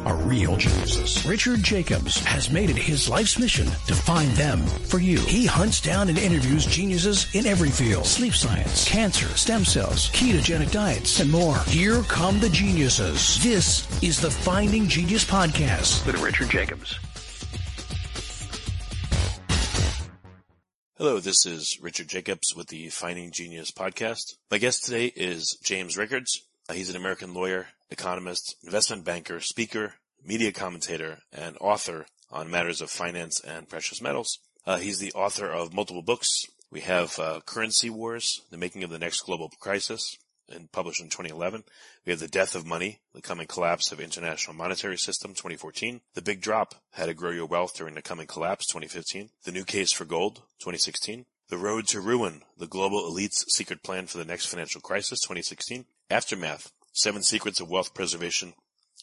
are real geniuses. Richard Jacobs has made it his life's mission to find them for you. He hunts down and interviews geniuses in every field. Sleep science, cancer, stem cells, ketogenic diets, and more. Here come the geniuses. This is the Finding Genius Podcast with Richard Jacobs. Hello, this is Richard Jacobs with the Finding Genius Podcast. My guest today is James Rickards. Uh, he's an American lawyer economist, investment banker, speaker, media commentator, and author on matters of finance and precious metals. Uh, he's the author of multiple books. We have uh, Currency Wars, The Making of the Next Global Crisis, and published in 2011. We have The Death of Money, The Coming Collapse of International Monetary System, 2014. The Big Drop, How to Grow Your Wealth During the Coming Collapse, 2015. The New Case for Gold, 2016. The Road to Ruin, The Global Elite's Secret Plan for the Next Financial Crisis, 2016. Aftermath, Seven Secrets of Wealth Preservation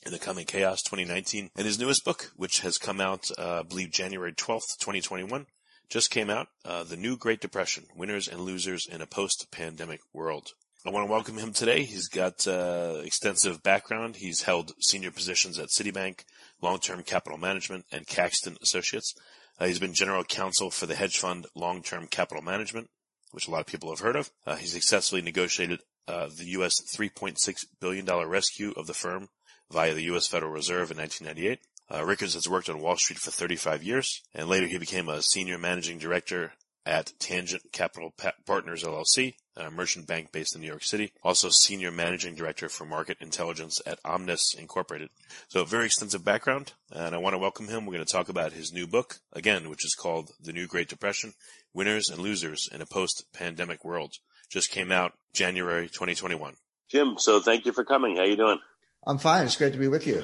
in the Coming Chaos 2019, and his newest book, which has come out, uh, I believe January 12th, 2021, just came out, uh, The New Great Depression, Winners and Losers in a Post-Pandemic World. I want to welcome him today. He's got uh, extensive background. He's held senior positions at Citibank, Long-Term Capital Management, and Caxton Associates. Uh, he's been general counsel for the hedge fund Long-Term Capital Management, which a lot of people have heard of. Uh, he successfully negotiated uh, the U.S. $3.6 billion rescue of the firm via the U.S. Federal Reserve in 1998. Uh, Rickards has worked on Wall Street for 35 years, and later he became a senior managing director at Tangent Capital pa- Partners LLC, a merchant bank based in New York City. Also senior managing director for market intelligence at Omnis Incorporated. So very extensive background, and I want to welcome him. We're going to talk about his new book, again, which is called The New Great Depression, Winners and Losers in a Post-Pandemic World just came out January 2021. Jim, so thank you for coming. How you doing? I'm fine. It's great to be with you.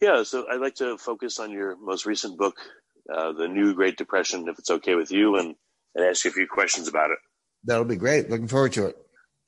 Yeah, so I'd like to focus on your most recent book, uh, The New Great Depression, if it's okay with you, and, and ask you a few questions about it. That'll be great. Looking forward to it.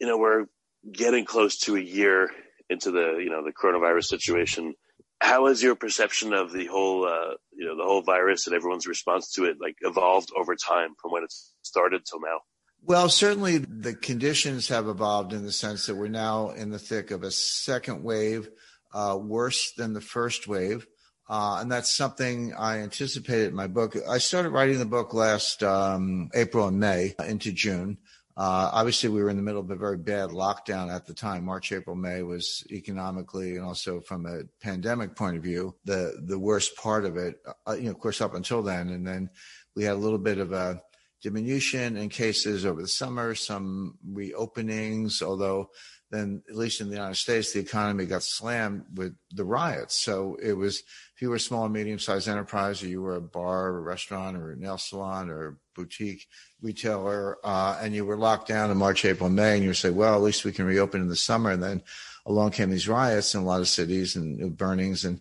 You know, we're getting close to a year into the, you know, the coronavirus situation. How has your perception of the whole, uh, you know, the whole virus and everyone's response to it, like, evolved over time from when it started till now? Well, certainly the conditions have evolved in the sense that we're now in the thick of a second wave, uh, worse than the first wave. Uh, and that's something I anticipated in my book. I started writing the book last um, April and May into June. Uh, obviously, we were in the middle of a very bad lockdown at the time. March, April, May was economically and also from a pandemic point of view the the worst part of it. Uh, you know, of course, up until then, and then we had a little bit of a diminution in cases over the summer, some reopenings, although then at least in the United States, the economy got slammed with the riots. So it was, if you were a small and medium sized enterprise or you were a bar or a restaurant or a nail salon or a boutique retailer, uh, and you were locked down in March, April, May, and you say, well, at least we can reopen in the summer. And then along came these riots in a lot of cities and burnings and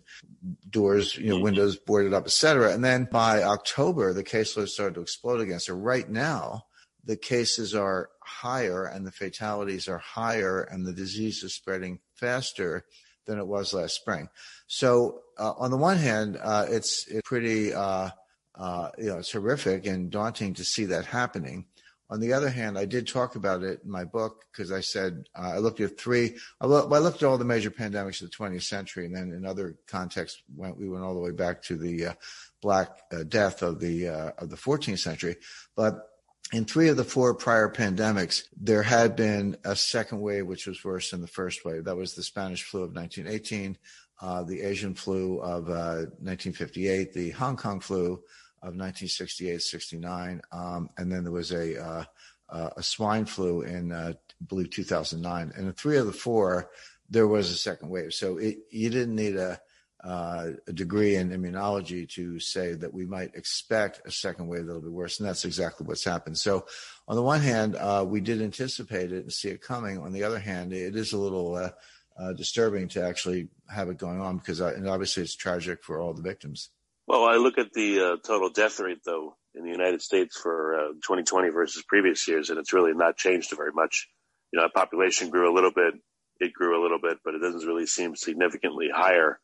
doors, you know, mm-hmm. windows boarded up, et cetera. And then by October, the caseload started to explode again. So right now, the cases are higher and the fatalities are higher and the disease is spreading faster than it was last spring. So uh, on the one hand, uh, it's, it's pretty, uh, uh you know, it's horrific and daunting to see that happening. On the other hand, I did talk about it in my book because I said uh, I looked at three. I, I, looked at all the major pandemics of the 20th century, and then in other contexts, went, we went all the way back to the uh, Black uh, Death of the uh, of the 14th century. But in three of the four prior pandemics, there had been a second wave, which was worse than the first wave. That was the Spanish flu of 1918, uh, the Asian flu of 1958, uh, the Hong Kong flu of 1968, 69. Um, and then there was a, uh, uh, a swine flu in, uh, I believe, 2009. And in three of the four, there was a second wave. So it, you didn't need a, uh, a degree in immunology to say that we might expect a second wave that'll be worse. And that's exactly what's happened. So on the one hand, uh, we did anticipate it and see it coming. On the other hand, it is a little, uh, uh, disturbing to actually have it going on because, and obviously it's tragic for all the victims. Well, I look at the uh, total death rate though in the United States for uh, 2020 versus previous years, and it's really not changed very much. You know, population grew a little bit, it grew a little bit, but it doesn't really seem significantly higher.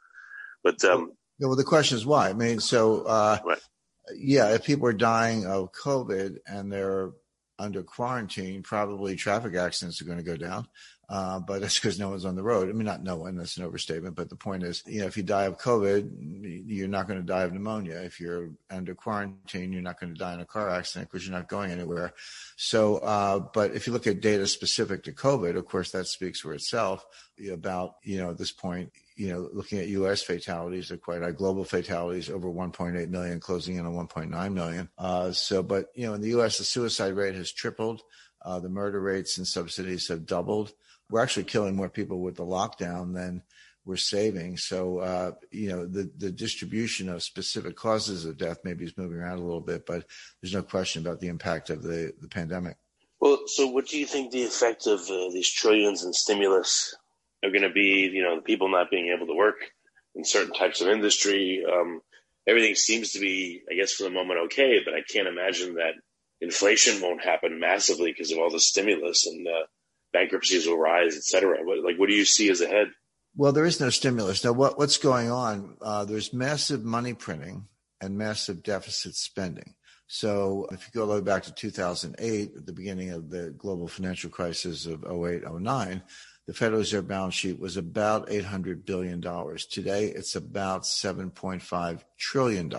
But um, well, the question is why. I mean, so uh, right. yeah, if people are dying of COVID and they're under quarantine, probably traffic accidents are going to go down. Uh, but that's because no one's on the road. I mean, not no one, that's an overstatement. But the point is, you know, if you die of COVID, you're not going to die of pneumonia. If you're under quarantine, you're not going to die in a car accident because you're not going anywhere. So, uh, but if you look at data specific to COVID, of course, that speaks for itself about, you know, at this point, you know, looking at U.S. fatalities, they're quite high. Global fatalities over 1.8 million, closing in on 1.9 million. Uh, so, but you know, in the U.S., the suicide rate has tripled. Uh, the murder rates and subsidies have doubled we're actually killing more people with the lockdown than we're saving. So, uh, you know, the, the distribution of specific causes of death maybe is moving around a little bit, but there's no question about the impact of the, the pandemic. Well, so what do you think the effect of uh, these trillions in stimulus are going to be? You know, the people not being able to work in certain types of industry. Um, everything seems to be, I guess, for the moment okay, but I can't imagine that inflation won't happen massively because of all the stimulus and uh, bankruptcies will rise, et cetera? What, like, what do you see as ahead? Well, there is no stimulus. Now, what, what's going on? Uh, there's massive money printing and massive deficit spending. So if you go all the way back to 2008, at the beginning of the global financial crisis of 08, 09, the Federal Reserve balance sheet was about $800 billion. Today, it's about $7.5 trillion.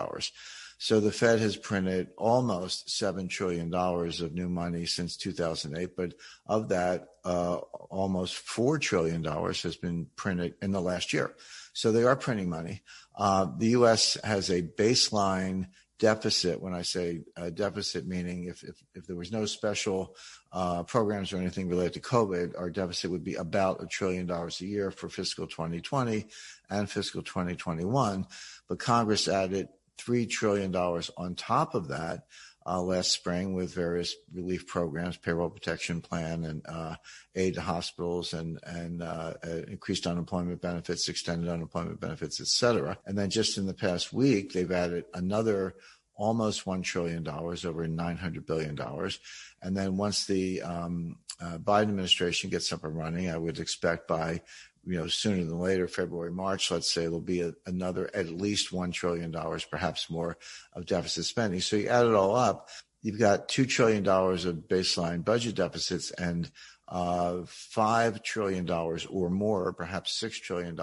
So the Fed has printed almost $7 trillion of new money since 2008. But of that, uh, almost $4 trillion has been printed in the last year. So they are printing money. Uh, the U.S. has a baseline deficit. When I say uh, deficit, meaning if, if, if, there was no special uh, programs or anything related to COVID, our deficit would be about a trillion dollars a year for fiscal 2020 and fiscal 2021. But Congress added $3 trillion on top of that uh, last spring with various relief programs, payroll protection plan, and uh, aid to hospitals, and and uh, uh increased unemployment benefits, extended unemployment benefits, et cetera. And then just in the past week, they've added another almost one trillion dollars, over nine hundred billion dollars. And then once the um, uh, Biden administration gets up and running, I would expect by you know, sooner than later, February, March, let's say there'll be a, another at least $1 trillion, perhaps more of deficit spending. So you add it all up, you've got $2 trillion of baseline budget deficits and uh, $5 trillion or more, perhaps $6 trillion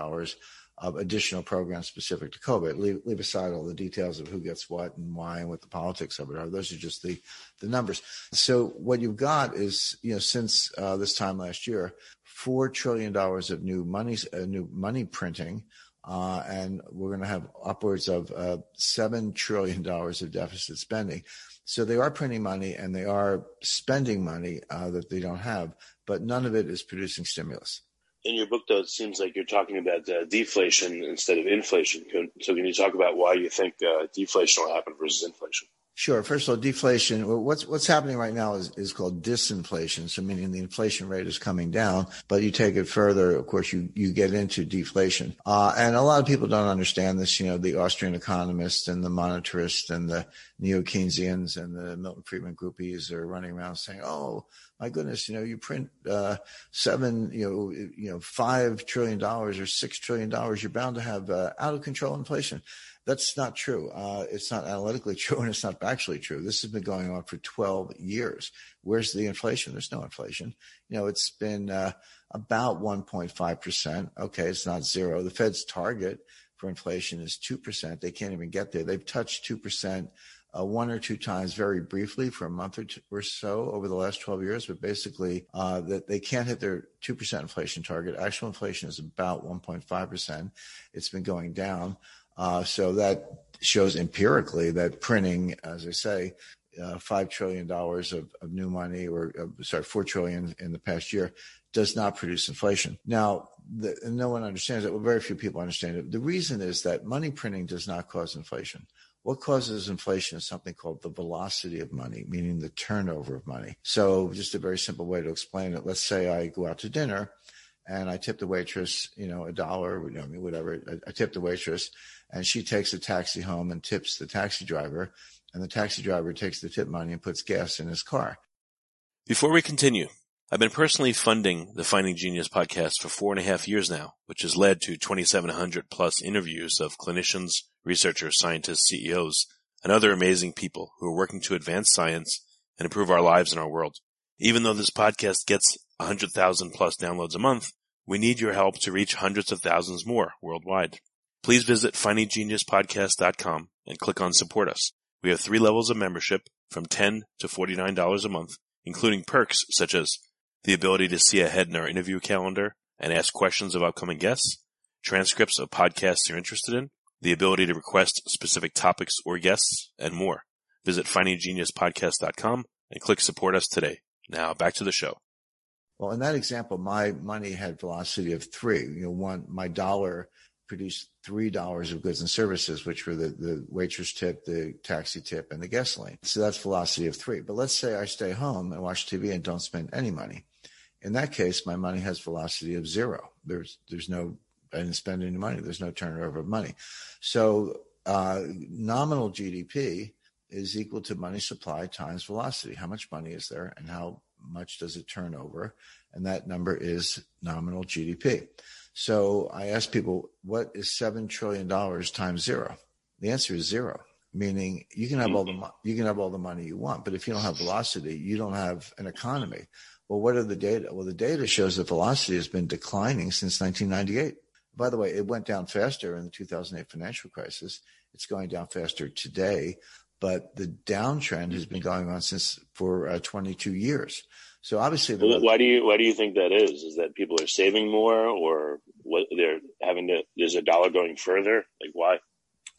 of additional programs specific to COVID. Leave, leave, aside all the details of who gets what and why and what the politics of it are. Those are just the, the numbers. So what you've got is, you know, since uh, this time last year, four trillion dollars of new money, uh, new money printing, uh, and we're going to have upwards of uh, seven trillion dollars of deficit spending. So they are printing money and they are spending money uh, that they don't have, but none of it is producing stimulus. In your book, though, it seems like you're talking about uh, deflation instead of inflation. So, can you talk about why you think uh, deflation will happen versus inflation? Sure. First of all, deflation. What's what's happening right now is, is called disinflation. So meaning the inflation rate is coming down, but you take it further, of course, you you get into deflation. Uh, and a lot of people don't understand this. You know, the Austrian economists and the monetarists and the neo-Keynesians and the Milton Friedman groupies are running around saying, "Oh, my goodness, you know, you print uh, seven, you know, you know, five trillion dollars or six trillion dollars, you're bound to have uh, out of control inflation." That's not true. Uh, it's not analytically true and it's not factually true. This has been going on for 12 years. Where's the inflation? There's no inflation. You know, it's been uh, about 1.5%. Okay, it's not zero. The Fed's target for inflation is 2%. They can't even get there. They've touched 2% uh, one or two times very briefly for a month or, or so over the last 12 years, but basically uh, that they can't hit their 2% inflation target. Actual inflation is about 1.5%. It's been going down. Uh, so that shows empirically that printing, as I say, uh, five trillion dollars of, of, new money, or uh, sorry, four trillion in the past year, does not produce inflation. Now, the, no one understands it. Well, very few people understand it. The reason is that money printing does not cause inflation. What causes inflation is something called the velocity of money, meaning the turnover of money. So, just a very simple way to explain it. Let's say I go out to dinner and I tip the waitress, you know, a dollar, you know, whatever. I, I tip the waitress and she takes a taxi home and tips the taxi driver. And the taxi driver takes the tip money and puts gas in his car. Before we continue, I've been personally funding the Finding Genius podcast for four and a half years now, which has led to 2,700 plus interviews of clinicians, researchers, scientists, CEOs, and other amazing people who are working to advance science and improve our lives and our world. Even though this podcast gets 100,000 plus downloads a month, we need your help to reach hundreds of thousands more worldwide. Please visit findinggeniuspodcast.com and click on support us. We have three levels of membership from 10 to $49 a month, including perks such as the ability to see ahead in our interview calendar and ask questions of upcoming guests, transcripts of podcasts you're interested in, the ability to request specific topics or guests, and more. Visit findinggeniuspodcast.com and click support us today. Now back to the show. Well, in that example, my money had velocity of three. You know, one, my dollar produced three dollars of goods and services, which were the, the waitress tip, the taxi tip, and the gasoline. So that's velocity of three. But let's say I stay home and watch TV and don't spend any money. In that case, my money has velocity of zero. There's there's no I didn't spend any money. There's no turnover of money. So uh, nominal GDP is equal to money supply times velocity. How much money is there, and how much does it turn over? And that number is nominal GDP. So I ask people, what is seven trillion dollars times zero? The answer is zero. Meaning you can have all the you can have all the money you want, but if you don't have velocity, you don't have an economy. Well, what are the data? Well, the data shows that velocity has been declining since 1998. By the way, it went down faster in the 2008 financial crisis. It's going down faster today, but the downtrend has been going on since for uh, 22 years. So obviously, the, why do you why do you think that is? Is that people are saving more, or what they're having to? Is a dollar going further? Like why?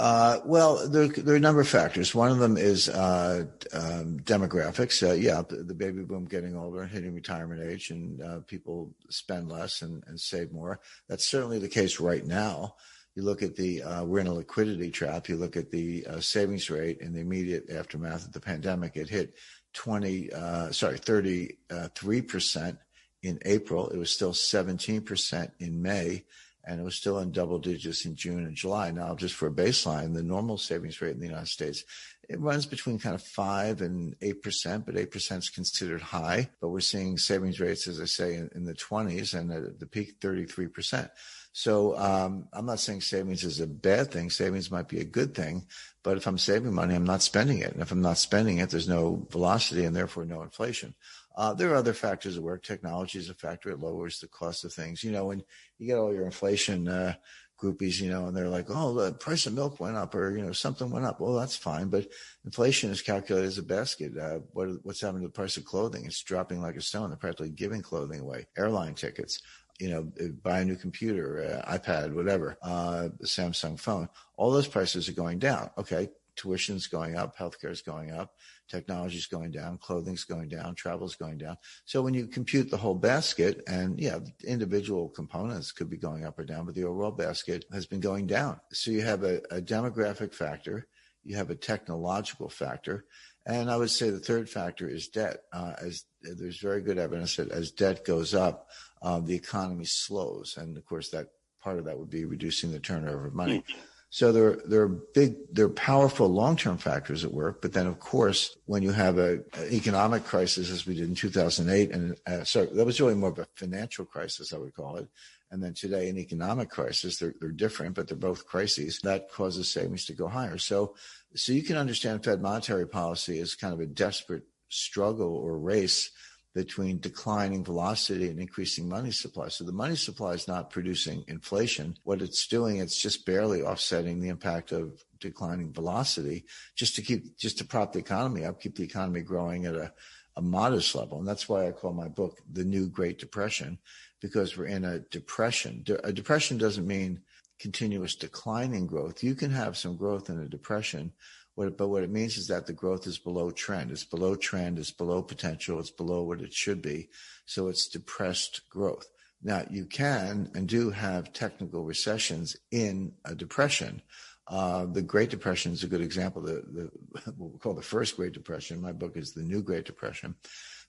Uh, well, there, there, are a number of factors. One of them is uh, um, demographics. Uh, yeah, the, the, baby boom getting older and hitting retirement age, and uh, people spend less and, and, save more. That's certainly the case right now. You look at the uh, we're in a liquidity trap. You look at the uh, savings rate in the immediate aftermath of the pandemic. It hit twenty, uh, sorry, thirty three percent in April. It was still seventeen percent in May and it was still in double digits in June and July. Now, just for a baseline, the normal savings rate in the United States, it runs between kind of five and eight percent, but eight percent is considered high. But we're seeing savings rates, as I say, in, in the 20s and at the peak 33 percent. So um, I'm not saying savings is a bad thing. Savings might be a good thing, but if I'm saving money, I'm not spending it. And if I'm not spending it, there's no velocity and therefore no inflation. Uh, there are other factors at work. Technology is a factor. It lowers the cost of things. You know, when you get all your inflation uh, groupies, you know, and they're like, oh, the price of milk went up or, you know, something went up. Well, that's fine. But inflation is calculated as a basket. Uh, what, what's happening to the price of clothing? It's dropping like a stone. They're practically giving clothing away. Airline tickets you know, buy a new computer, uh, iPad, whatever, uh, Samsung phone, all those prices are going down. Okay. Tuition's going up, healthcare is going up, technology is going down, clothing's going down, travel's going down. So when you compute the whole basket, and yeah, individual components could be going up or down, but the overall basket has been going down. So you have a, a demographic factor, you have a technological factor, and I would say the third factor is debt. Uh, as there's very good evidence that as debt goes up, uh, the economy slows, and of course that part of that would be reducing the turnover of money. So there, there are big, there are powerful long-term factors at work. But then, of course, when you have a, an economic crisis, as we did in 2008, and uh, sorry, that was really more of a financial crisis, I would call it. And then today, an economic crisis. They're, they're different, but they're both crises. That causes savings to go higher. So, so you can understand Fed monetary policy is kind of a desperate struggle or race between declining velocity and increasing money supply. So the money supply is not producing inflation. What it's doing, it's just barely offsetting the impact of declining velocity just to keep, just to prop the economy up, keep the economy growing at a, a modest level. And that's why I call my book The New Great Depression, because we're in a depression. A depression doesn't mean continuous declining growth. You can have some growth in a depression but what it means is that the growth is below trend. It's below trend. It's below potential. It's below what it should be. So it's depressed growth. Now you can and do have technical recessions in a depression. Uh, the Great Depression is a good example. The, the what we call the first Great Depression. My book is the New Great Depression,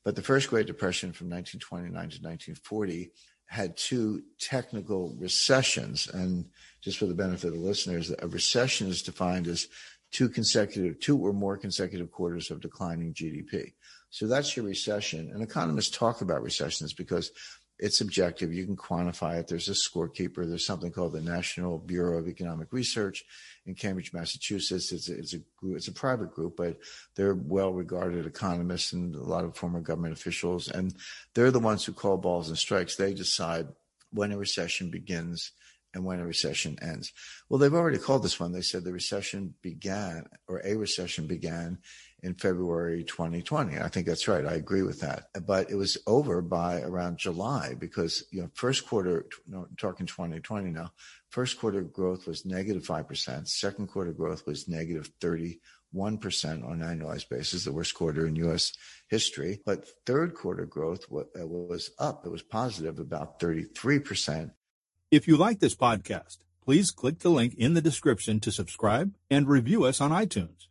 but the first Great Depression from 1929 to 1940 had two technical recessions. And just for the benefit of the listeners, a recession is defined as two consecutive, two or more consecutive quarters of declining GDP. So that's your recession. And economists talk about recessions because it's objective. You can quantify it. There's a scorekeeper. There's something called the National Bureau of Economic Research in Cambridge, Massachusetts. It's a, it's a it's a private group, but they're well-regarded economists and a lot of former government officials, and they're the ones who call balls and strikes. They decide when a recession begins and when a recession ends. Well, they've already called this one. They said the recession began, or a recession began in February 2020. I think that's right. I agree with that. But it was over by around July because, you know, first quarter, no, talking 2020 now, first quarter growth was negative 5%. Second quarter growth was negative 31% on an annualized basis, the worst quarter in U.S. history. But third quarter growth uh, was up. It was positive about 33%. If you like this podcast, please click the link in the description to subscribe and review us on iTunes.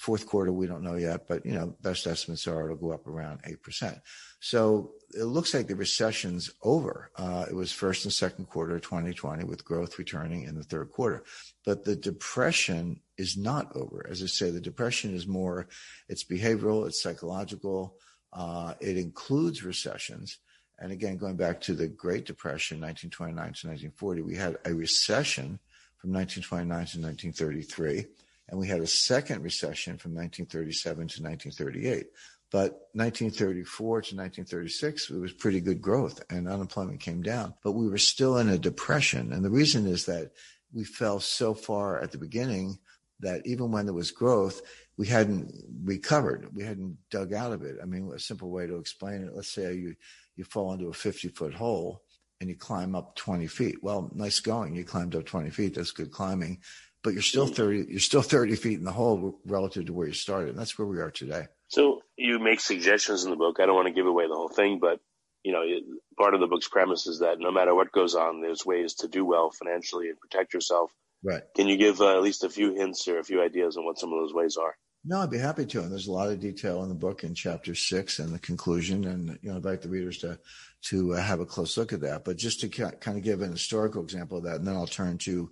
Fourth quarter, we don't know yet, but you know, best estimates are it'll go up around 8%. So it looks like the recession's over. Uh, it was first and second quarter of 2020 with growth returning in the third quarter. But the depression is not over. As I say, the depression is more, it's behavioral, it's psychological, uh, it includes recessions. And again, going back to the Great Depression, 1929 to 1940, we had a recession from 1929 to 1933, and we had a second recession from 1937 to 1938. But 1934 to 1936, it was pretty good growth and unemployment came down. But we were still in a depression. And the reason is that we fell so far at the beginning that even when there was growth, we hadn't recovered. We hadn't dug out of it. I mean, a simple way to explain it, let's say you you fall into a 50 foot hole and you climb up 20 feet. Well, nice going. You climbed up 20 feet. That's good climbing, but you're still 30, you're still 30 feet in the hole relative to where you started. And that's where we are today. So you make suggestions in the book. I don't want to give away the whole thing, but you know, part of the book's premise is that no matter what goes on, there's ways to do well financially and protect yourself. Right. Can you give uh, at least a few hints or a few ideas on what some of those ways are? No, I'd be happy to. And there's a lot of detail in the book in chapter six and the conclusion. And, you know, I'd like the readers to, to uh, have a close look at that. But just to kind of give an historical example of that, and then I'll turn to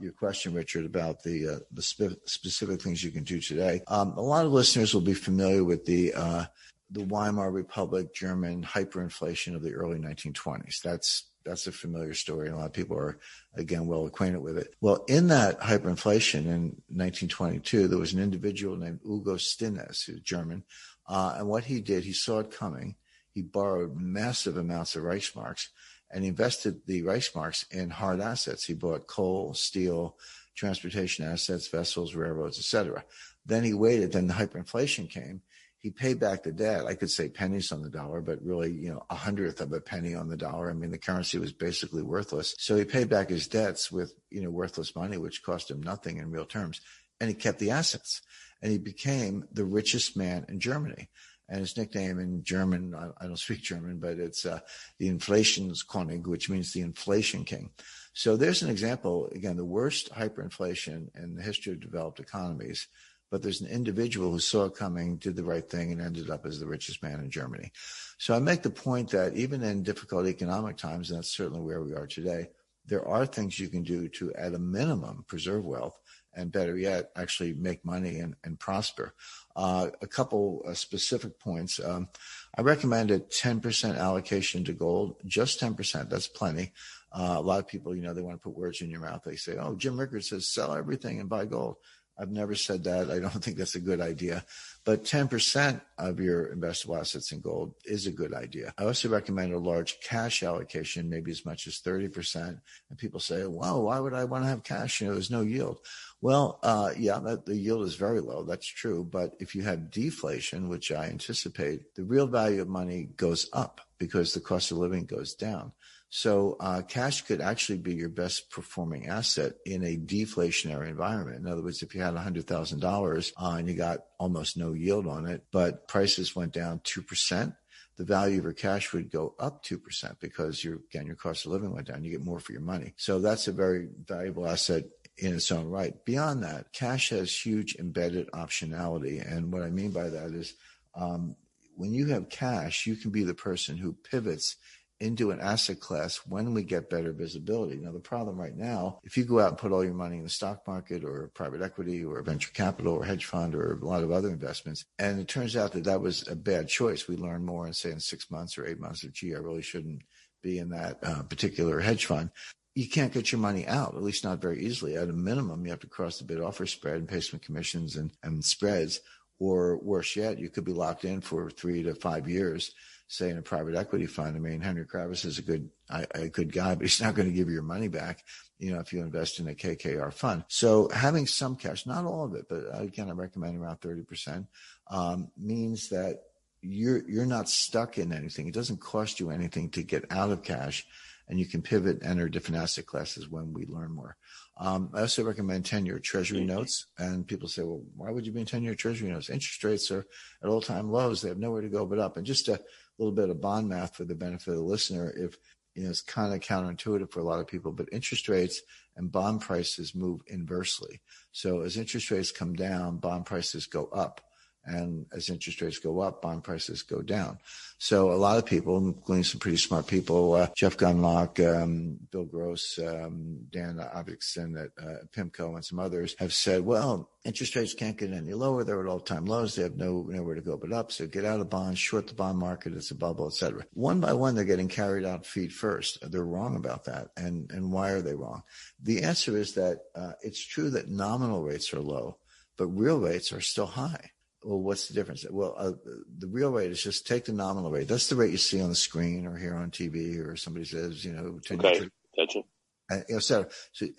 your question, Richard, about the, uh, specific things you can do today. Um, a lot of listeners will be familiar with the, uh, the Weimar Republic German hyperinflation of the early 1920s. That's that's a familiar story, and a lot of people are again well acquainted with it. Well, in that hyperinflation in 1922, there was an individual named Hugo Stinnes, who's German, uh, and what he did, he saw it coming. He borrowed massive amounts of Reichsmarks and invested the Reichsmarks in hard assets. He bought coal, steel, transportation assets, vessels, railroads, etc. Then he waited. Then the hyperinflation came he paid back the debt. I could say pennies on the dollar, but really, you know, a hundredth of a penny on the dollar. I mean, the currency was basically worthless. So he paid back his debts with, you know, worthless money, which cost him nothing in real terms. And he kept the assets and he became the richest man in Germany. And his nickname in German, I, don't speak German, but it's uh, the Inflationskönig, which means the inflation king. So there's an example, again, the worst hyperinflation in the history of developed economies but there's an individual who saw it coming, did the right thing, and ended up as the richest man in Germany. So I make the point that even in difficult economic times, and that's certainly where we are today, there are things you can do to, at a minimum, preserve wealth and better yet, actually make money and, and prosper. Uh, a couple uh, specific points. Um, I recommend a 10% allocation to gold, just 10%. That's plenty. Uh, a lot of people, you know, they want to put words in your mouth. They say, oh, Jim Rickards says sell everything and buy gold. I've never said that. I don't think that's a good idea. But 10% of your investable assets in gold is a good idea. I also recommend a large cash allocation, maybe as much as 30%. And people say, well, why would I want to have cash? You know, there's no yield. Well, uh, yeah, that, the yield is very low. That's true. But if you have deflation, which I anticipate, the real value of money goes up because the cost of living goes down. So uh, cash could actually be your best performing asset in a deflationary environment. In other words, if you had $100,000 uh, and you got almost no yield on it, but prices went down 2%, the value of your cash would go up 2% because your, again, your cost of living went down. You get more for your money. So that's a very valuable asset in its own right. Beyond that, cash has huge embedded optionality. And what I mean by that is um, when you have cash, you can be the person who pivots into an asset class when we get better visibility. Now, the problem right now, if you go out and put all your money in the stock market or private equity or venture capital or hedge fund or a lot of other investments, and it turns out that that was a bad choice. We learn more and say, in six months or eight months of, gee, I really shouldn't be in that uh, particular hedge fund. You can't get your money out, at least not very easily. At a minimum, you have to cross the bid offer spread and pay some commissions and, and spreads. Or worse yet, you could be locked in for three to five years say in a private equity fund. I mean, Henry Kravis is a good, a good guy, but he's not going to give you your money back, you know, if you invest in a KKR fund. So having some cash, not all of it, but again, I recommend around 30%, um, means that you're, you're not stuck in anything. It doesn't cost you anything to get out of cash and you can pivot, and enter different asset classes when we learn more. Um, I also recommend 10 year treasury notes. And people say, well, why would you be in 10 year treasury notes? Interest rates are at all time lows. They have nowhere to go but up. And just a little bit of bond math for the benefit of the listener, if you know, it's kind of counterintuitive for a lot of people, but interest rates and bond prices move inversely. So as interest rates come down, bond prices go up. And as interest rates go up, bond prices go down. So a lot of people, including some pretty smart people, uh, Jeff Gundlach, um, Bill Gross, um, Dan Ivascyn at uh, PIMCO, and some others have said, well, interest rates can't get any lower. They're at all-time lows. They have no nowhere to go but up. So get out of bonds, short the bond market. It's a bubble, etc. One by one, they're getting carried out feet first. They're wrong about that. And and why are they wrong? The answer is that uh, it's true that nominal rates are low, but real rates are still high well, what's the difference? Well, uh, the real rate is just take the nominal rate. That's the rate you see on the screen or here on TV or somebody says, you know, 10 okay, gotcha. And, you know, so,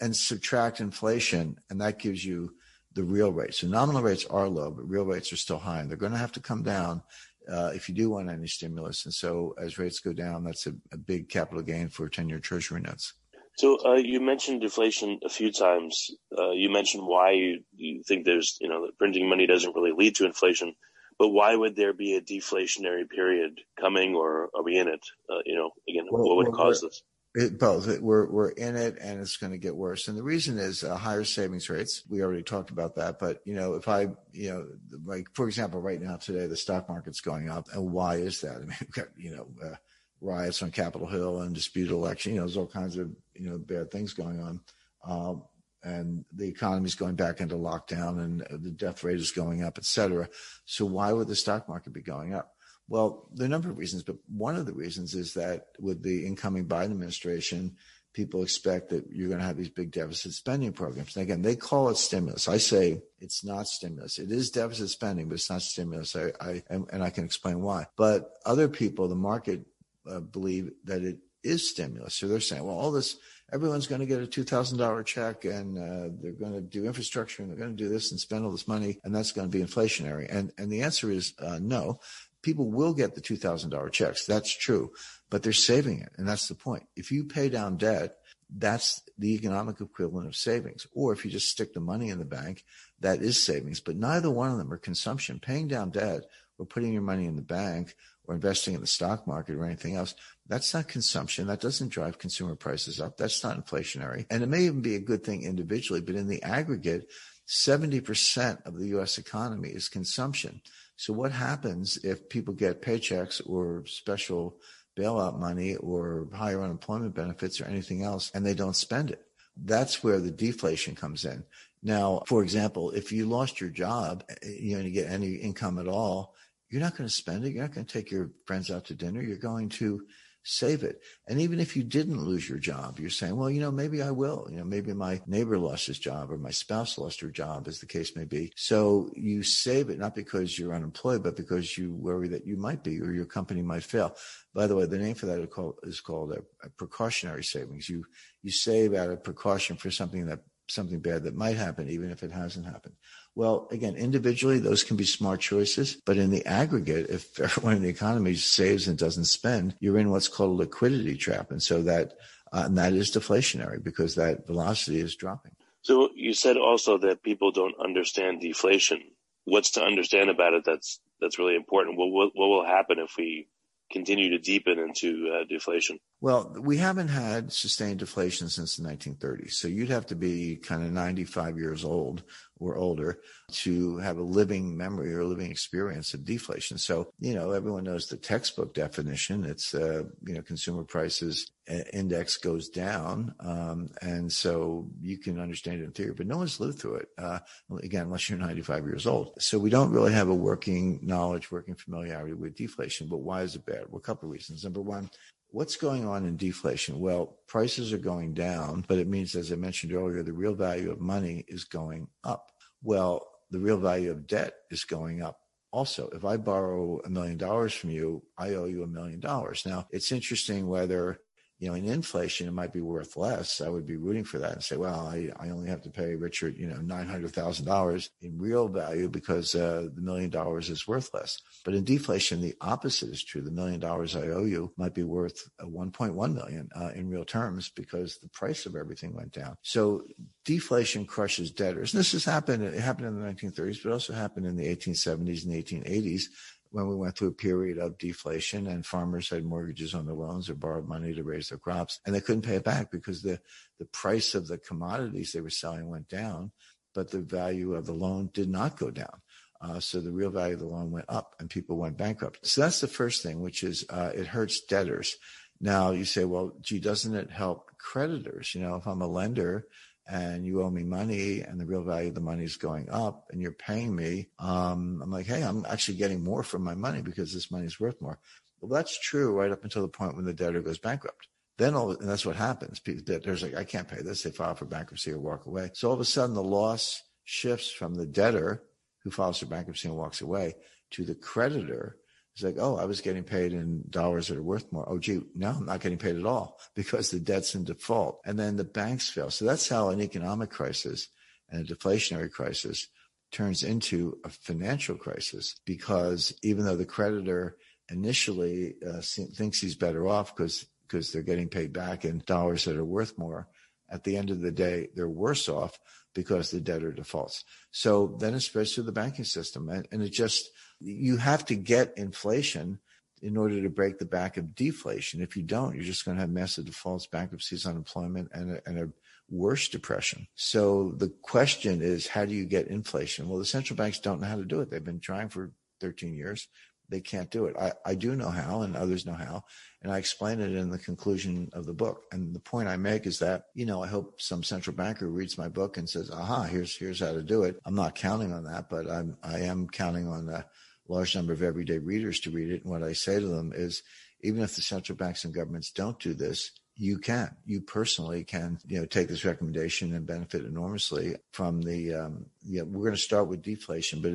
and subtract inflation, and that gives you the real rate. So nominal rates are low, but real rates are still high, and they're going to have to come down uh, if you do want any stimulus. And so, as rates go down, that's a, a big capital gain for 10-year Treasury notes. So uh, you mentioned deflation a few times. Uh, you mentioned why you, you think there's, you know, printing money doesn't really lead to inflation. But why would there be a deflationary period coming, or are we in it? Uh, you know, again, well, what would well, cause this? It, both. We're we're in it, and it's going to get worse. And the reason is uh, higher savings rates. We already talked about that. But you know, if I, you know, like for example, right now today the stock market's going up, and why is that? I mean, we've got you know uh, riots on Capitol Hill and disputed election. You know, there's all kinds of you know bad things going on, um, and the economy is going back into lockdown, and the death rate is going up, et cetera. So why would the stock market be going up? Well, there are a number of reasons, but one of the reasons is that with the incoming Biden administration, people expect that you're going to have these big deficit spending programs. And again, they call it stimulus. I say it's not stimulus. It is deficit spending, but it's not stimulus. I, I and, and I can explain why. But other people, the market uh, believe that it is stimulus. So they're saying, well, all this, everyone's going to get a $2,000 check and uh, they're going to do infrastructure and they're going to do this and spend all this money and that's going to be inflationary. And, and the answer is uh, no. People will get the $2,000 checks. That's true, but they're saving it. And that's the point. If you pay down debt, that's the economic equivalent of savings. Or if you just stick the money in the bank, that is savings. But neither one of them are consumption. Paying down debt or putting your money in the bank or investing in the stock market or anything else, that's not consumption. That doesn't drive consumer prices up. That's not inflationary. And it may even be a good thing individually, but in the aggregate, 70% of the US economy is consumption. So what happens if people get paychecks or special bailout money or higher unemployment benefits or anything else and they don't spend it? That's where the deflation comes in. Now, for example, if you lost your job, you know, you get any income at all, you're not going to spend it. You're not going to take your friends out to dinner. You're going to save it. And even if you didn't lose your job, you're saying, well, you know, maybe I will. You know, maybe my neighbor lost his job or my spouse lost her job, as the case may be. So you save it not because you're unemployed, but because you worry that you might be or your company might fail. By the way, the name for that is called, is called a, a precautionary savings. You you save out of precaution for something that something bad that might happen, even if it hasn't happened. Well, again, individually, those can be smart choices. But in the aggregate, if everyone in the economy saves and doesn't spend, you're in what's called a liquidity trap. And so that, uh, and that is deflationary because that velocity is dropping. So you said also that people don't understand deflation. What's to understand about it that's, that's really important? What, what, what will happen if we continue to deepen into uh, deflation? Well, we haven't had sustained deflation since the 1930s. So you'd have to be kind of 95 years old or older to have a living memory or living experience of deflation. So, you know, everyone knows the textbook definition. It's, uh, you know, consumer prices uh, index goes down. Um, and so you can understand it in theory, but no one's lived through it. Uh, again, unless you're 95 years old. So we don't really have a working knowledge, working familiarity with deflation. But why is it bad? Well, a couple of reasons. Number one, What's going on in deflation? Well, prices are going down, but it means, as I mentioned earlier, the real value of money is going up. Well, the real value of debt is going up also. If I borrow a million dollars from you, I owe you a million dollars. Now, it's interesting whether you know, in inflation, it might be worth less. I would be rooting for that and say, well, I, I only have to pay Richard, you know, $900,000 in real value because uh, the million dollars is worth less. But in deflation, the opposite is true. The million dollars I owe you might be worth uh, 1.1 million uh, in real terms because the price of everything went down. So deflation crushes debtors. And this has happened. It happened in the 1930s, but also happened in the 1870s and the 1880s when we went through a period of deflation and farmers had mortgages on their loans or borrowed money to raise their crops and they couldn't pay it back because the, the price of the commodities they were selling went down, but the value of the loan did not go down. Uh, so the real value of the loan went up and people went bankrupt. So that's the first thing, which is uh, it hurts debtors. Now you say, well, gee, doesn't it help creditors? You know, if I'm a lender and you owe me money and the real value of the money is going up and you're paying me, um, I'm like, hey, I'm actually getting more for my money because this money is worth more. Well, that's true right up until the point when the debtor goes bankrupt. Then all, and that's what happens. There's like, I can't pay this. They file for bankruptcy or walk away. So all of a sudden the loss shifts from the debtor who files for bankruptcy and walks away to the creditor it's like, oh, I was getting paid in dollars that are worth more. Oh, gee, now I'm not getting paid at all because the debt's in default. And then the banks fail. So that's how an economic crisis and a deflationary crisis turns into a financial crisis because even though the creditor initially uh, thinks he's better off because because they're getting paid back in dollars that are worth more, at the end of the day, they're worse off because the debtor defaults. So then it spreads through the banking system. And, and it just, you have to get inflation in order to break the back of deflation. If you don't, you're just going to have massive defaults, bankruptcies, unemployment, and a, and a worse depression. So the question is, how do you get inflation? Well, the central banks don't know how to do it. They've been trying for 13 years. They can't do it. I, I do know how, and others know how. And I explain it in the conclusion of the book. And the point I make is that, you know, I hope some central banker reads my book and says, aha, here's, here's how to do it. I'm not counting on that, but I'm, I am counting on the large number of everyday readers to read it. And what I say to them is, even if the central banks and governments don't do this, you can, you personally can, you know, take this recommendation and benefit enormously from the, um, we're going to start with deflation, but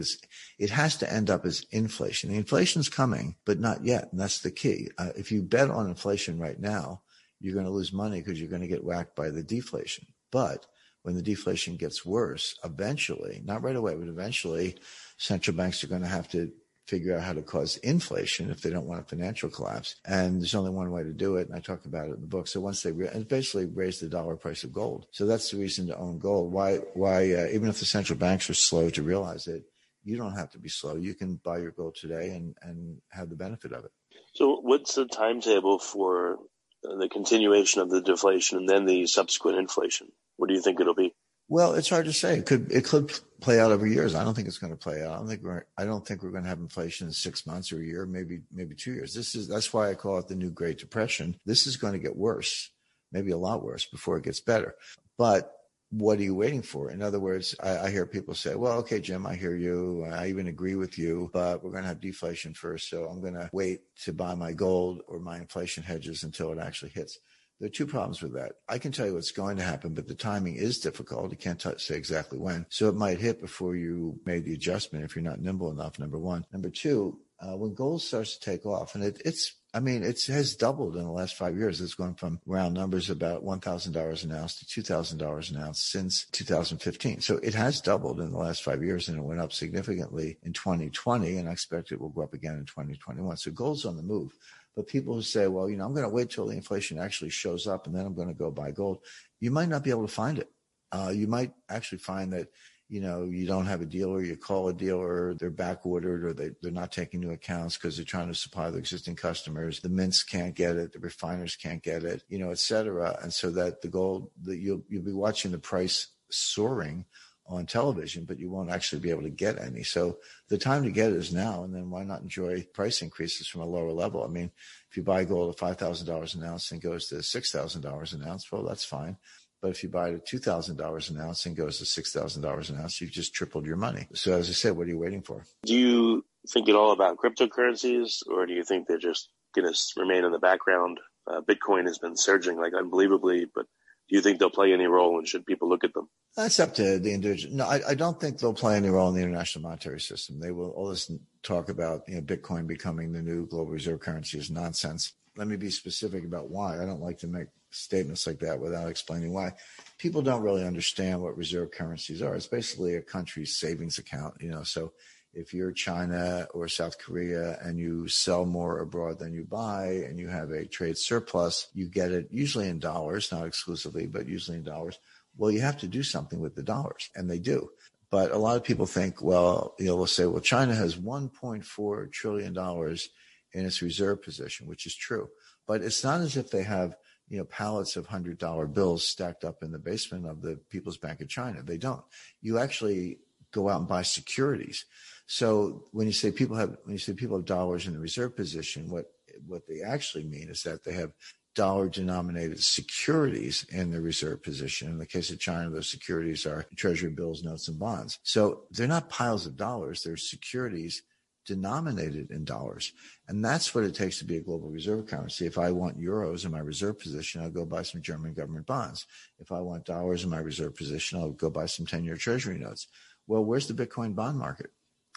it has to end up as inflation. The inflation's coming, but not yet. And that's the key. Uh, if you bet on inflation right now, you're going to lose money because you're going to get whacked by the deflation. But when the deflation gets worse, eventually, not right away, but eventually, central banks are going to have to figure out how to cause inflation if they don't want a financial collapse. And there's only one way to do it. And I talk about it in the book. So once they re- and basically raise the dollar price of gold. So that's the reason to own gold. Why, why, uh, even if the central banks are slow to realize it, you don't have to be slow. You can buy your gold today and, and have the benefit of it. So what's the timetable for the continuation of the deflation and then the subsequent inflation? What do you think it'll be? Well, it's hard to say. It could it could play out over years. I don't think it's going to play out. I don't think we're I don't think we're going to have inflation in six months or a year, maybe maybe two years. This is that's why I call it the new Great Depression. This is going to get worse, maybe a lot worse before it gets better. But what are you waiting for? In other words, I, I, hear people say, well, okay, Jim, I hear you. I even agree with you, but we're going to have deflation first. So I'm going to wait to buy my gold or my inflation hedges until it actually hits. There are two problems with that. I can tell you what's going to happen, but the timing is difficult. You can't t- say exactly when. So it might hit before you made the adjustment if you're not nimble enough, number one. Number two, uh, when gold starts to take off, and it, it's I mean, it has doubled in the last five years. It's gone from round numbers about $1,000 an ounce to $2,000 an ounce since 2015. So it has doubled in the last five years and it went up significantly in 2020 and I expect it will go up again in 2021. So gold's on the move. But people who say, well, you know, I'm going to wait till the inflation actually shows up and then I'm going to go buy gold, you might not be able to find it. Uh, you might actually find that, you know, you don't have a dealer, you call a dealer, they're back ordered or they, they're not taking new accounts because they're trying to supply the existing customers. The mints can't get it, the refiners can't get it, you know, et cetera. And so that the gold that you'll, you'll be watching the price soaring on television, but you won't actually be able to get any. So the time to get it is now. And then why not enjoy price increases from a lower level? I mean, if you buy gold at $5,000 an ounce and goes to $6,000 an ounce, well, that's fine. But if you buy it at $2,000 an ounce and goes to $6,000 an ounce, you've just tripled your money. So as I said, what are you waiting for? Do you think at all about cryptocurrencies or do you think they're just going to remain in the background? Uh, Bitcoin has been surging like unbelievably, but you think they'll play any role and should people look at them? That's up to the individual. No, I, I, don't think they'll play any role in the international monetary system. They will all this talk about you know Bitcoin becoming the new global reserve currency is nonsense. Let me be specific about why. I don't like to make statements like that without explaining why. People don't really understand what reserve currencies are. It's basically a country's savings account, you know. So if you're China or South Korea and you sell more abroad than you buy and you have a trade surplus, you get it usually in dollars, not exclusively, but usually in dollars. Well, you have to do something with the dollars, and they do. But a lot of people think, well, you know, we'll say, well, China has 1.4 trillion dollars in its reserve position, which is true. But it's not as if they have, you know, pallets of hundred dollar bills stacked up in the basement of the People's Bank of China. They don't. You actually go out and buy securities. So when you say people have when you say people have dollars in the reserve position, what what they actually mean is that they have dollar denominated securities in the reserve position. In the case of China, those securities are treasury bills, notes, and bonds. So they're not piles of dollars, they're securities denominated in dollars. And that's what it takes to be a global reserve currency. If I want euros in my reserve position, I'll go buy some German government bonds. If I want dollars in my reserve position, I'll go buy some 10 year treasury notes. Well, where's the Bitcoin bond market?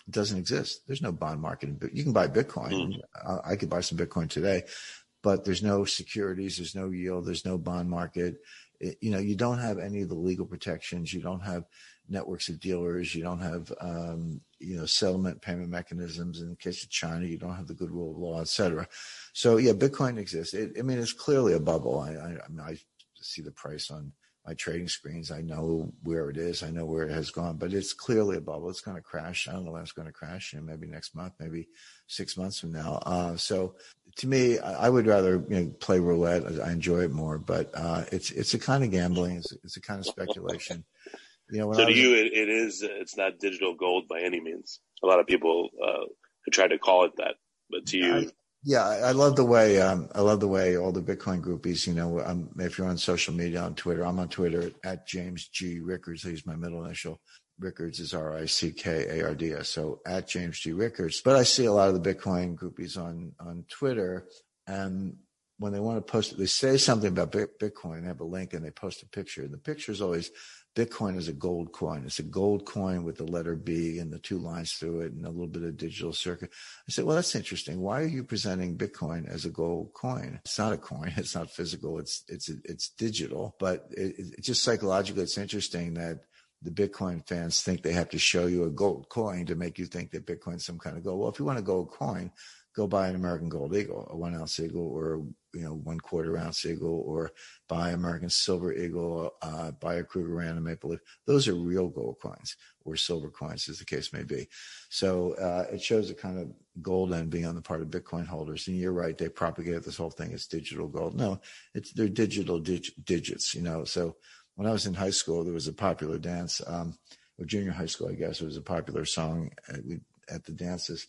It doesn't exist. There's no bond market. You can buy Bitcoin. Mm. I could buy some Bitcoin today, but there's no securities. There's no yield. There's no bond market. It, you know, you don't have any of the legal protections. You don't have networks of dealers. You don't have, um, you know, settlement payment mechanisms. In the case of China, you don't have the good rule of law, et cetera. So yeah, Bitcoin exists. It, I mean, it's clearly a bubble. I, I, I, mean, I see the price on my trading screens. I know where it is. I know where it has gone, but it's clearly a bubble. It's going to crash. I don't know when it's going to crash. You know, maybe next month, maybe six months from now. Uh, so to me, I, would rather you know play roulette. I enjoy it more, but uh, it's it's a kind of gambling. It's, it's a kind of speculation. You know, so to you, it, it is. It's not digital gold by any means. A lot of people uh, try to call it that, but to you, yeah, I love the way um, I love the way all the Bitcoin groupies. You know, um, if you're on social media on Twitter, I'm on Twitter at James G Rickards. I use my middle initial. Rickards is R I C K A R D S. So at James G Rickards. But I see a lot of the Bitcoin groupies on on Twitter, and when they want to post, they say something about Bitcoin. They have a link and they post a picture. And the picture is always Bitcoin is a gold coin. It's a gold coin with the letter B and the two lines through it and a little bit of digital circuit. I said, well, that's interesting. Why are you presenting Bitcoin as a gold coin? It's not a coin. It's not physical. It's, it's, it's digital, but it, it just psychologically, it's interesting that the Bitcoin fans think they have to show you a gold coin to make you think that Bitcoin's some kind of gold. Well, if you want a gold coin, go buy an American Gold Eagle, a one ounce eagle, or you know one quarter ounce eagle, or buy American Silver Eagle, uh, buy a Krugerrand Maple Leaf. Those are real gold coins or silver coins, as the case may be. So uh, it shows a kind of gold envy on the part of Bitcoin holders. And you're right; they propagate this whole thing as digital gold. No, it's they're digital dig- digits. You know, so when I was in high school, there was a popular dance. Um, or junior high school, I guess, it was a popular song at, at the dances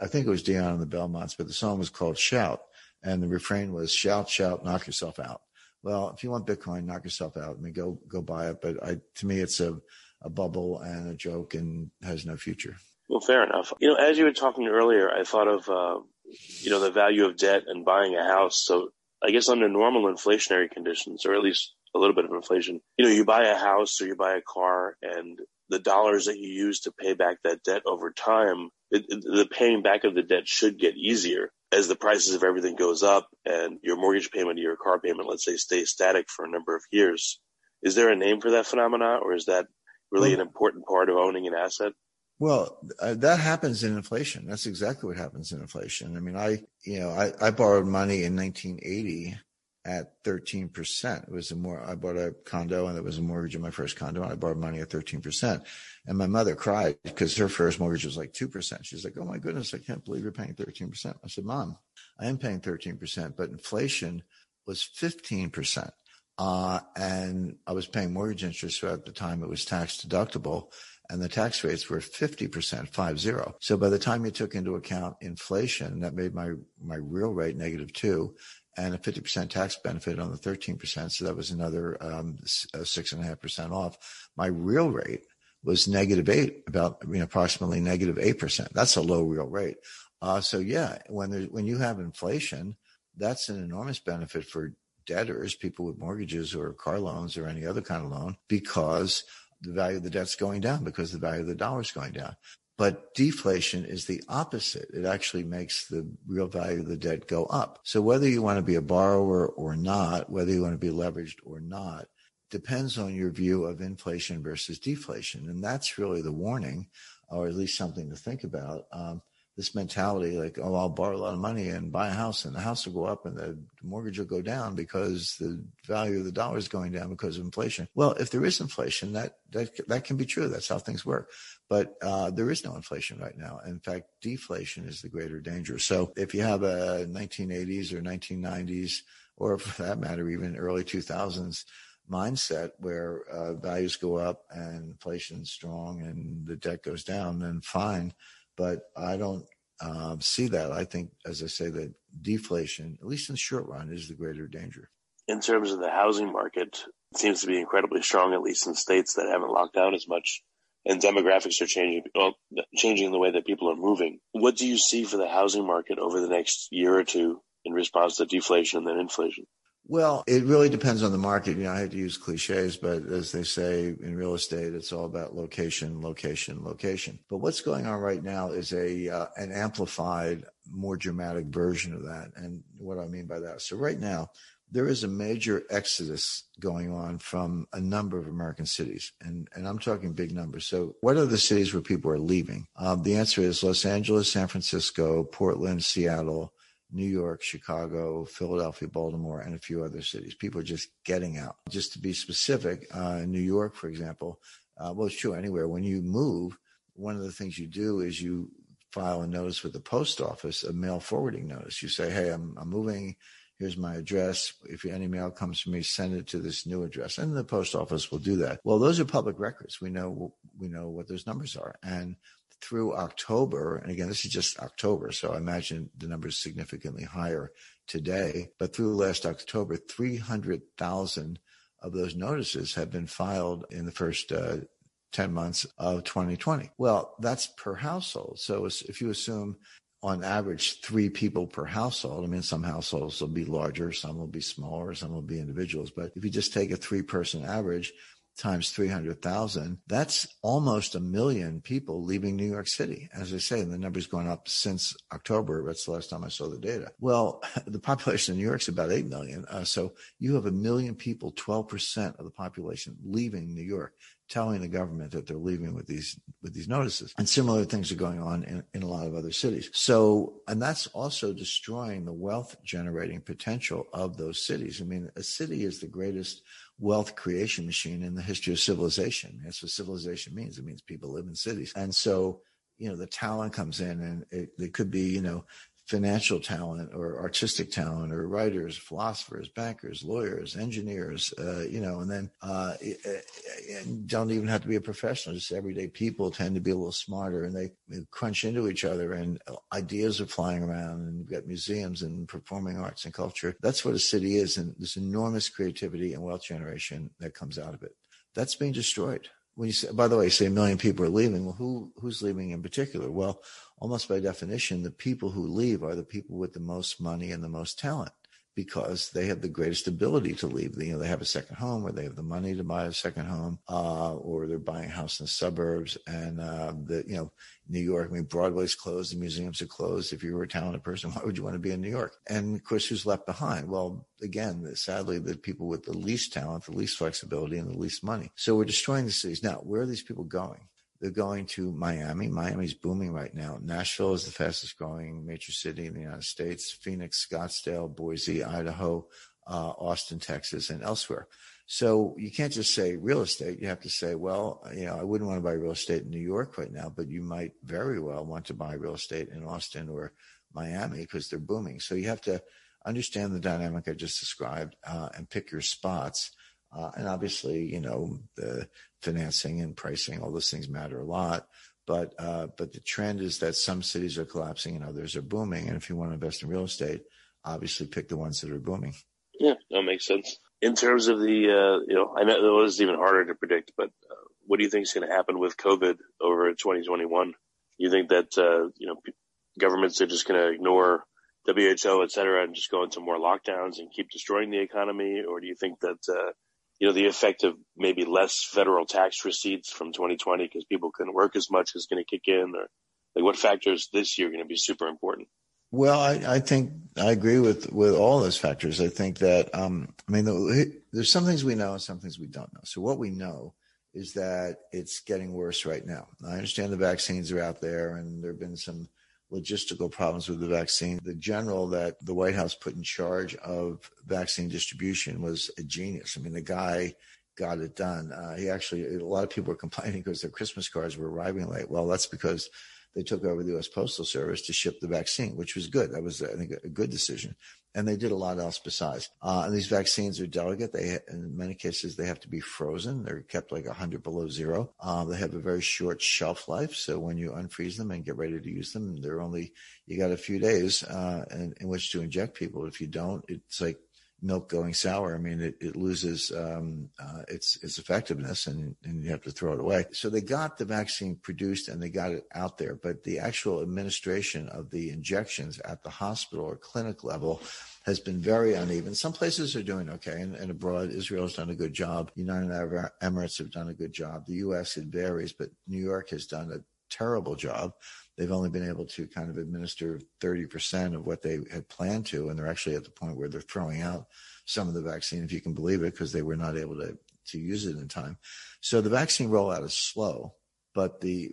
I think it was Dion and the Belmonts, but the song was called Shout. And the refrain was shout, shout, knock yourself out. Well, if you want Bitcoin, knock yourself out. I mean, go, go buy it. But I, to me, it's a, a bubble and a joke and has no future. Well, fair enough. You know, as you were talking earlier, I thought of, uh, you know, the value of debt and buying a house. So I guess under normal inflationary conditions, or at least a little bit of inflation, you know, you buy a house or you buy a car and the dollars that you use to pay back that debt over time, it, it, the paying back of the debt should get easier as the prices of everything goes up and your mortgage payment or your car payment, let's say, stays static for a number of years. Is there a name for that phenomena or is that really an important part of owning an asset? Well, uh, that happens in inflation. That's exactly what happens in inflation. I mean, I, you know, I, I borrowed money in 1980 at 13%. It was a more, I bought a condo and it was a mortgage on my first condo and I borrowed money at 13%. And my mother cried because her first mortgage was like 2%. She's like, Oh my goodness, I can't believe you're paying 13%. I said, Mom, I am paying 13%, but inflation was 15%. Uh, and I was paying mortgage interest so at the time it was tax deductible and the tax rates were 50%, five zero. So by the time you took into account inflation, that made my, my real rate negative two and a 50% tax benefit on the 13%. So that was another um, six and a half percent off. My real rate was negative eight, about you know, approximately negative eight percent. That's a low real rate. Uh, so yeah, when there's, when you have inflation, that's an enormous benefit for debtors, people with mortgages or car loans or any other kind of loan, because the value of the debt's going down because the value of the dollar is going down. But deflation is the opposite. It actually makes the real value of the debt go up. So whether you want to be a borrower or not, whether you want to be leveraged or not, depends on your view of inflation versus deflation. And that's really the warning, or at least something to think about. Um, this mentality like, oh, I'll borrow a lot of money and buy a house and the house will go up and the mortgage will go down because the value of the dollar is going down because of inflation. Well, if there is inflation, that, that, that can be true. That's how things work. But uh, there is no inflation right now. In fact, deflation is the greater danger. So if you have a 1980s or 1990s, or for that matter, even early 2000s mindset where uh, values go up and inflation's strong and the debt goes down, then fine but I don't um, see that. I think, as I say, that deflation, at least in the short run, is the greater danger. In terms of the housing market, it seems to be incredibly strong, at least in states that haven't locked down as much. And demographics are changing, well, changing the way that people are moving. What do you see for the housing market over the next year or two in response to deflation and then inflation? Well, it really depends on the market. You know, I hate to use cliches, but as they say in real estate, it's all about location, location, location. But what's going on right now is a uh, an amplified, more dramatic version of that. And what I mean by that, so right now there is a major exodus going on from a number of American cities, and and I'm talking big numbers. So, what are the cities where people are leaving? Um, the answer is Los Angeles, San Francisco, Portland, Seattle. New York, Chicago, Philadelphia, Baltimore, and a few other cities. People are just getting out. Just to be specific, uh, in New York, for example, uh, well, it's true anywhere. When you move, one of the things you do is you file a notice with the post office, a mail forwarding notice. You say, "Hey, I'm, I'm moving. Here's my address. If any mail comes to me, send it to this new address." And the post office will do that. Well, those are public records. We know we know what those numbers are, and through October, and again, this is just October, so I imagine the number is significantly higher today. But through last October, 300,000 of those notices have been filed in the first uh, 10 months of 2020. Well, that's per household. So if you assume on average three people per household. I mean, some households will be larger, some will be smaller, some will be individuals. But if you just take a three person average, times 300,000, that's almost a million people leaving New York City. As I say, the number's gone up since October. That's the last time I saw the data. Well, the population in New York is about 8 million. Uh, so you have a million people, 12% of the population leaving New York telling the government that they're leaving with these with these notices and similar things are going on in, in a lot of other cities so and that's also destroying the wealth generating potential of those cities i mean a city is the greatest wealth creation machine in the history of civilization. That's what civilization means. It means people live in cities. And so, you know, the talent comes in and it, it could be, you know, financial talent or artistic talent or writers, philosophers, bankers, lawyers, engineers, uh, you know, and then uh, and don't even have to be a professional. Just everyday people tend to be a little smarter and they, crunch into each other and ideas are flying around and you've got museums and performing arts and culture. That's what a city is. And there's enormous creativity and wealth generation that comes out of it. That's being destroyed when you say, by the way, say a million people are leaving. Well, who who's leaving in particular? Well, almost by definition, the people who leave are the people with the most money and the most talent because they have the greatest ability to leave. You know, they have a second home or they have the money to buy a second home, uh, or they're buying a house in the suburbs. And, uh, the, you know, New York, I mean, Broadway's closed, the museums are closed. If you were a talented person, why would you want to be in New York? And of course, who's left behind? Well, again, sadly, the people with the least talent, the least flexibility, and the least money. So we're destroying the cities. Now, where are these people going? They're going to Miami. Miami's booming right now. Nashville is the fastest growing major city in the United States. Phoenix, Scottsdale, Boise, Idaho, uh, Austin, Texas, and elsewhere. So you can't just say real estate. You have to say, well, you know, I wouldn't want to buy real estate in New York right now, but you might very well want to buy real estate in Austin or Miami because they're booming. So you have to understand the dynamic I just described uh, and pick your spots. Uh, and obviously, you know, the financing and pricing, all those things matter a lot. But uh, but the trend is that some cities are collapsing and others are booming. And if you want to invest in real estate, obviously pick the ones that are booming. Yeah, that makes sense. In terms of the, uh, you know, I know it was even harder to predict, but what do you think is going to happen with COVID over 2021? You think that uh, you know governments are just going to ignore WHO, et cetera, and just go into more lockdowns and keep destroying the economy, or do you think that uh, you know, the effect of maybe less federal tax receipts from 2020 because people couldn't work as much is going to kick in or like what factors this year are going to be super important? Well, I, I think I agree with, with all those factors. I think that, um, I mean, the, there's some things we know and some things we don't know. So what we know is that it's getting worse right now. I understand the vaccines are out there and there have been some logistical problems with the vaccine. The general that the White House put in charge of vaccine distribution was a genius. I mean, the guy got it done. Uh, he actually, a lot of people were complaining because their Christmas cards were arriving late. Well, that's because they took over the U.S. Postal Service to ship the vaccine, which was good. That was, I think, a good decision. And they did a lot else besides. Uh, and these vaccines are delicate. They, in many cases, they have to be frozen. They're kept like 100 below zero. Uh, they have a very short shelf life. So when you unfreeze them and get ready to use them, they're only, you got a few days uh, in, in which to inject people. If you don't, it's like milk going sour, I mean, it, it loses um, uh, its its effectiveness, and, and you have to throw it away. So they got the vaccine produced and they got it out there, but the actual administration of the injections at the hospital or clinic level has been very uneven. Some places are doing okay, and, and abroad, Israel has done a good job. United Arab Emirates have done a good job. The U.S. it varies, but New York has done a terrible job they've only been able to kind of administer 30% of what they had planned to. And they're actually at the point where they're throwing out some of the vaccine, if you can believe it, because they were not able to, to use it in time. So the vaccine rollout is slow, but the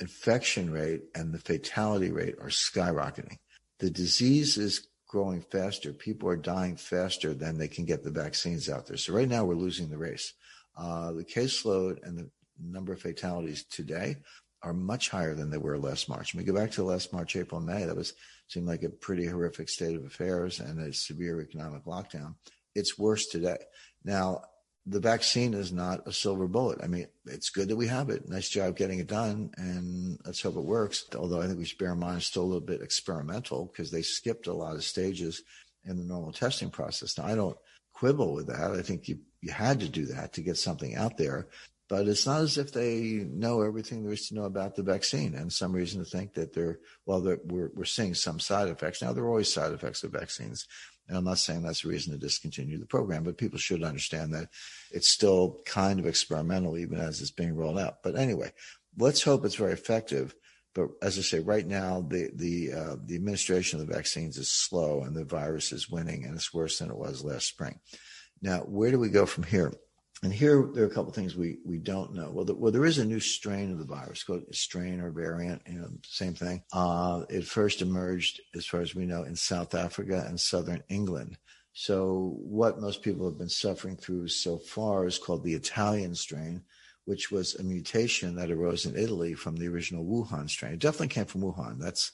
infection rate and the fatality rate are skyrocketing. The disease is growing faster. People are dying faster than they can get the vaccines out there. So right now we're losing the race. Uh, the caseload and the number of fatalities today are much higher than they were last March. When we go back to last March, April, May, that was seemed like a pretty horrific state of affairs and a severe economic lockdown. It's worse today. Now, the vaccine is not a silver bullet. I mean, it's good that we have it. Nice job getting it done, and let's hope it works. Although I think we should bear in mind it's still a little bit experimental because they skipped a lot of stages in the normal testing process. Now, I don't quibble with that. I think you you had to do that to get something out there but it's not as if they know everything there is to know about the vaccine and some reason to think that they're well they're, we're, we're seeing some side effects now there are always side effects of vaccines and i'm not saying that's a reason to discontinue the program but people should understand that it's still kind of experimental even as it's being rolled out but anyway let's hope it's very effective but as I say, right now the the uh, the administration of the vaccines is slow, and the virus is winning, and it's worse than it was last spring. Now, where do we go from here? And here there are a couple of things we, we don't know. Well, the, well, there is a new strain of the virus called strain or variant, you know, same thing. Uh, it first emerged, as far as we know, in South Africa and southern England. So what most people have been suffering through so far is called the Italian strain, which was a mutation that arose in Italy from the original Wuhan strain. It definitely came from Wuhan. That's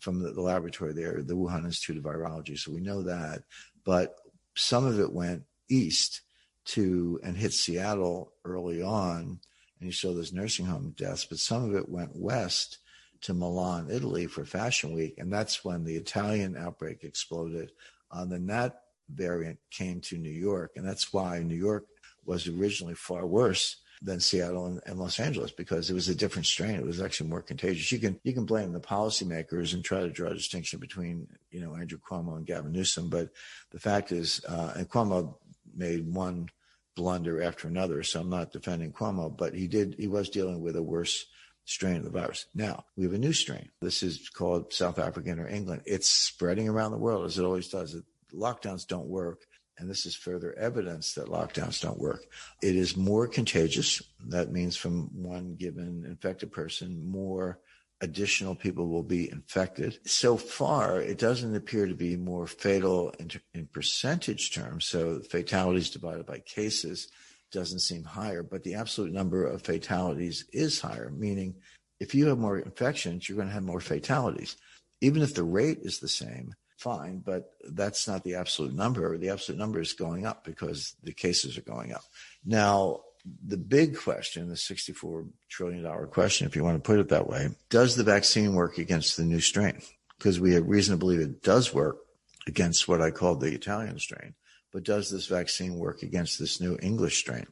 from the, the laboratory there, the Wuhan Institute of Virology. So we know that, but some of it went east to and hit Seattle early on, and you saw those nursing home deaths, but some of it went west to Milan, Italy for Fashion Week, and that's when the Italian outbreak exploded. And then that variant came to New York, and that's why New York was originally far worse than Seattle and, and, Los Angeles because it was a different strain. It was actually more contagious. You can you can blame the policymakers and try to draw a distinction between you know Andrew Cuomo and Gavin Newsom, but the fact is, uh, and Cuomo made one blunder after another. So I'm not defending Cuomo, but he did, he was dealing with a worse strain of the virus. Now we have a new strain. This is called South African or England. It's spreading around the world as it always does. lockdowns don't work. And this is further evidence that lockdowns don't work. It is more contagious. That means from one given infected person, more additional people will be infected. So far, it doesn't appear to be more fatal in, in, percentage terms. So fatalities divided by cases doesn't seem higher, but the absolute number of fatalities is higher, meaning if you have more infections, you're going to have more fatalities. Even if the rate is the same, fine, but that's not the absolute number. The absolute number is going up because the cases are going up. Now, the big question, the $64 trillion question, if you want to put it that way, does the vaccine work against the new strain? Because we have reason to believe it does work against what I call the Italian strain. But does this vaccine work against this new English strain?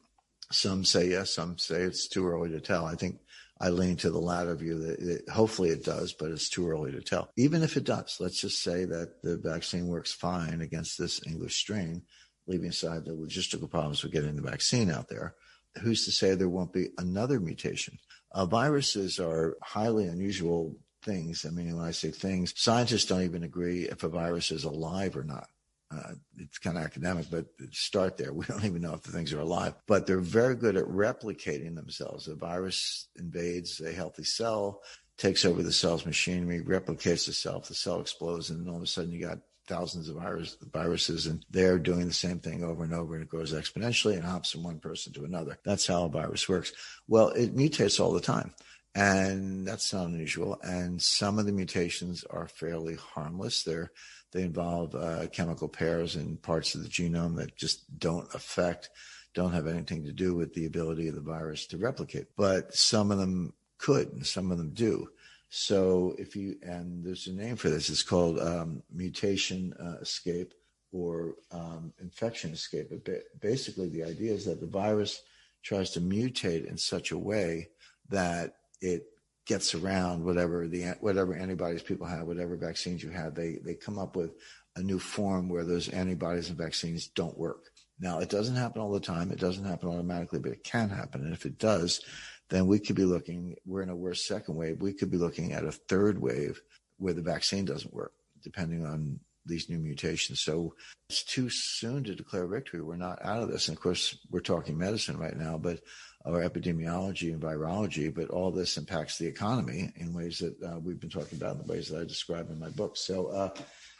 Some say yes, some say it's too early to tell. I think I lean to the latter view that it, hopefully it does, but it's too early to tell. Even if it does, let's just say that the vaccine works fine against this English strain, leaving aside the logistical problems with getting the vaccine out there. Who's to say there won't be another mutation? Uh, viruses are highly unusual things. I mean, when I say things, scientists don't even agree if a virus is alive or not. Uh, it's kind of academic, but start there. We don't even know if the things are alive, but they're very good at replicating themselves. A virus invades a healthy cell, takes over the cell's machinery, replicates itself. The cell explodes, and all of a sudden you got thousands of virus, viruses, and they're doing the same thing over and over, and it grows exponentially and hops from one person to another. That's how a virus works. Well, it mutates all the time. And that's not unusual. And some of the mutations are fairly harmless. They're they involve uh, chemical pairs in parts of the genome that just don't affect, don't have anything to do with the ability of the virus to replicate. But some of them could, and some of them do. So if you, and there's a name for this, it's called um, mutation uh, escape or um, infection escape. But basically, the idea is that the virus tries to mutate in such a way that it gets around whatever the whatever antibodies people have, whatever vaccines you have. They they come up with a new form where those antibodies and vaccines don't work. Now, it doesn't happen all the time. It doesn't happen automatically, but it can happen. And if it does, then we could be looking, we're in a worse second wave. We could be looking at a third wave where the vaccine doesn't work, depending on these new mutations. So it's too soon to declare victory. We're not out of this. And of course, we're talking medicine right now, but or epidemiology and virology, but all this impacts the economy in ways that uh, we've been talking about in the ways that I describe in my book. So, uh,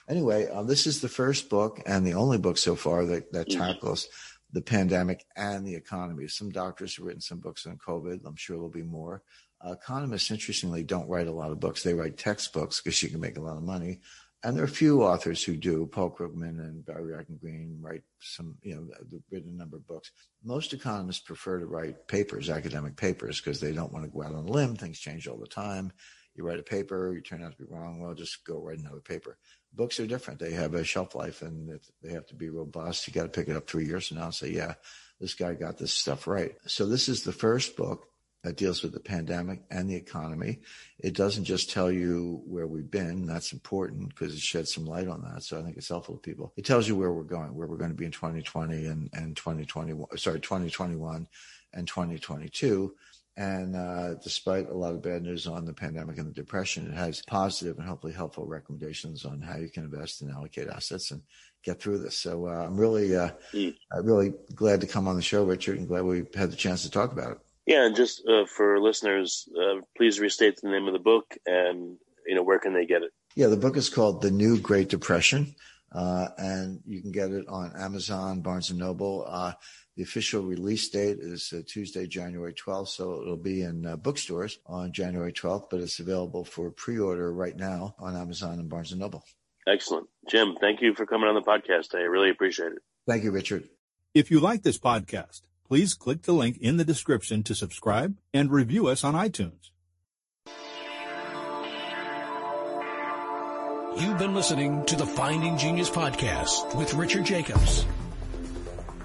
anyway, uh, this is the first book and the only book so far that, that mm-hmm. tackles the pandemic and the economy. Some doctors have written some books on COVID. I'm sure there'll be more. Uh, economists, interestingly, don't write a lot of books. They write textbooks because you can make a lot of money and there are a few authors who do. Paul Krugman and Barry Eichengreen write some, you know, they've written a number of books. Most economists prefer to write papers, academic papers, because they don't want to go out on a limb. Things change all the time. You write a paper, you turn out to be wrong. Well, just go write another paper. Books are different. They have a shelf life and they have to be robust. You got to pick it up three years from now and say, yeah, this guy got this stuff right. So this is the first book that deals with the pandemic and the economy. It doesn't just tell you where we've been. That's important because it sheds some light on that. So I think it's helpful to people. It tells you where we're going, where we're going to be in 2020 and, and 2021, sorry, 2021 and 2022. And uh, despite a lot of bad news on the pandemic and the depression, it has positive and hopefully helpful recommendations on how you can invest and allocate assets and get through this. So uh, I'm really, uh, mm. really glad to come on the show, Richard, and glad we had the chance to talk about it. Yeah, and just uh, for listeners, uh, please restate the name of the book and you know where can they get it. Yeah, the book is called The New Great Depression, uh, and you can get it on Amazon, Barnes and Noble. Uh, the official release date is uh, Tuesday, January 12th, so it'll be in uh, bookstores on January 12th, but it's available for pre-order right now on Amazon and Barnes and Noble. Excellent, Jim. Thank you for coming on the podcast. I really appreciate it. Thank you, Richard. If you like this podcast please click the link in the description to subscribe and review us on iTunes. You've been listening to the Finding Genius podcast with Richard Jacobs.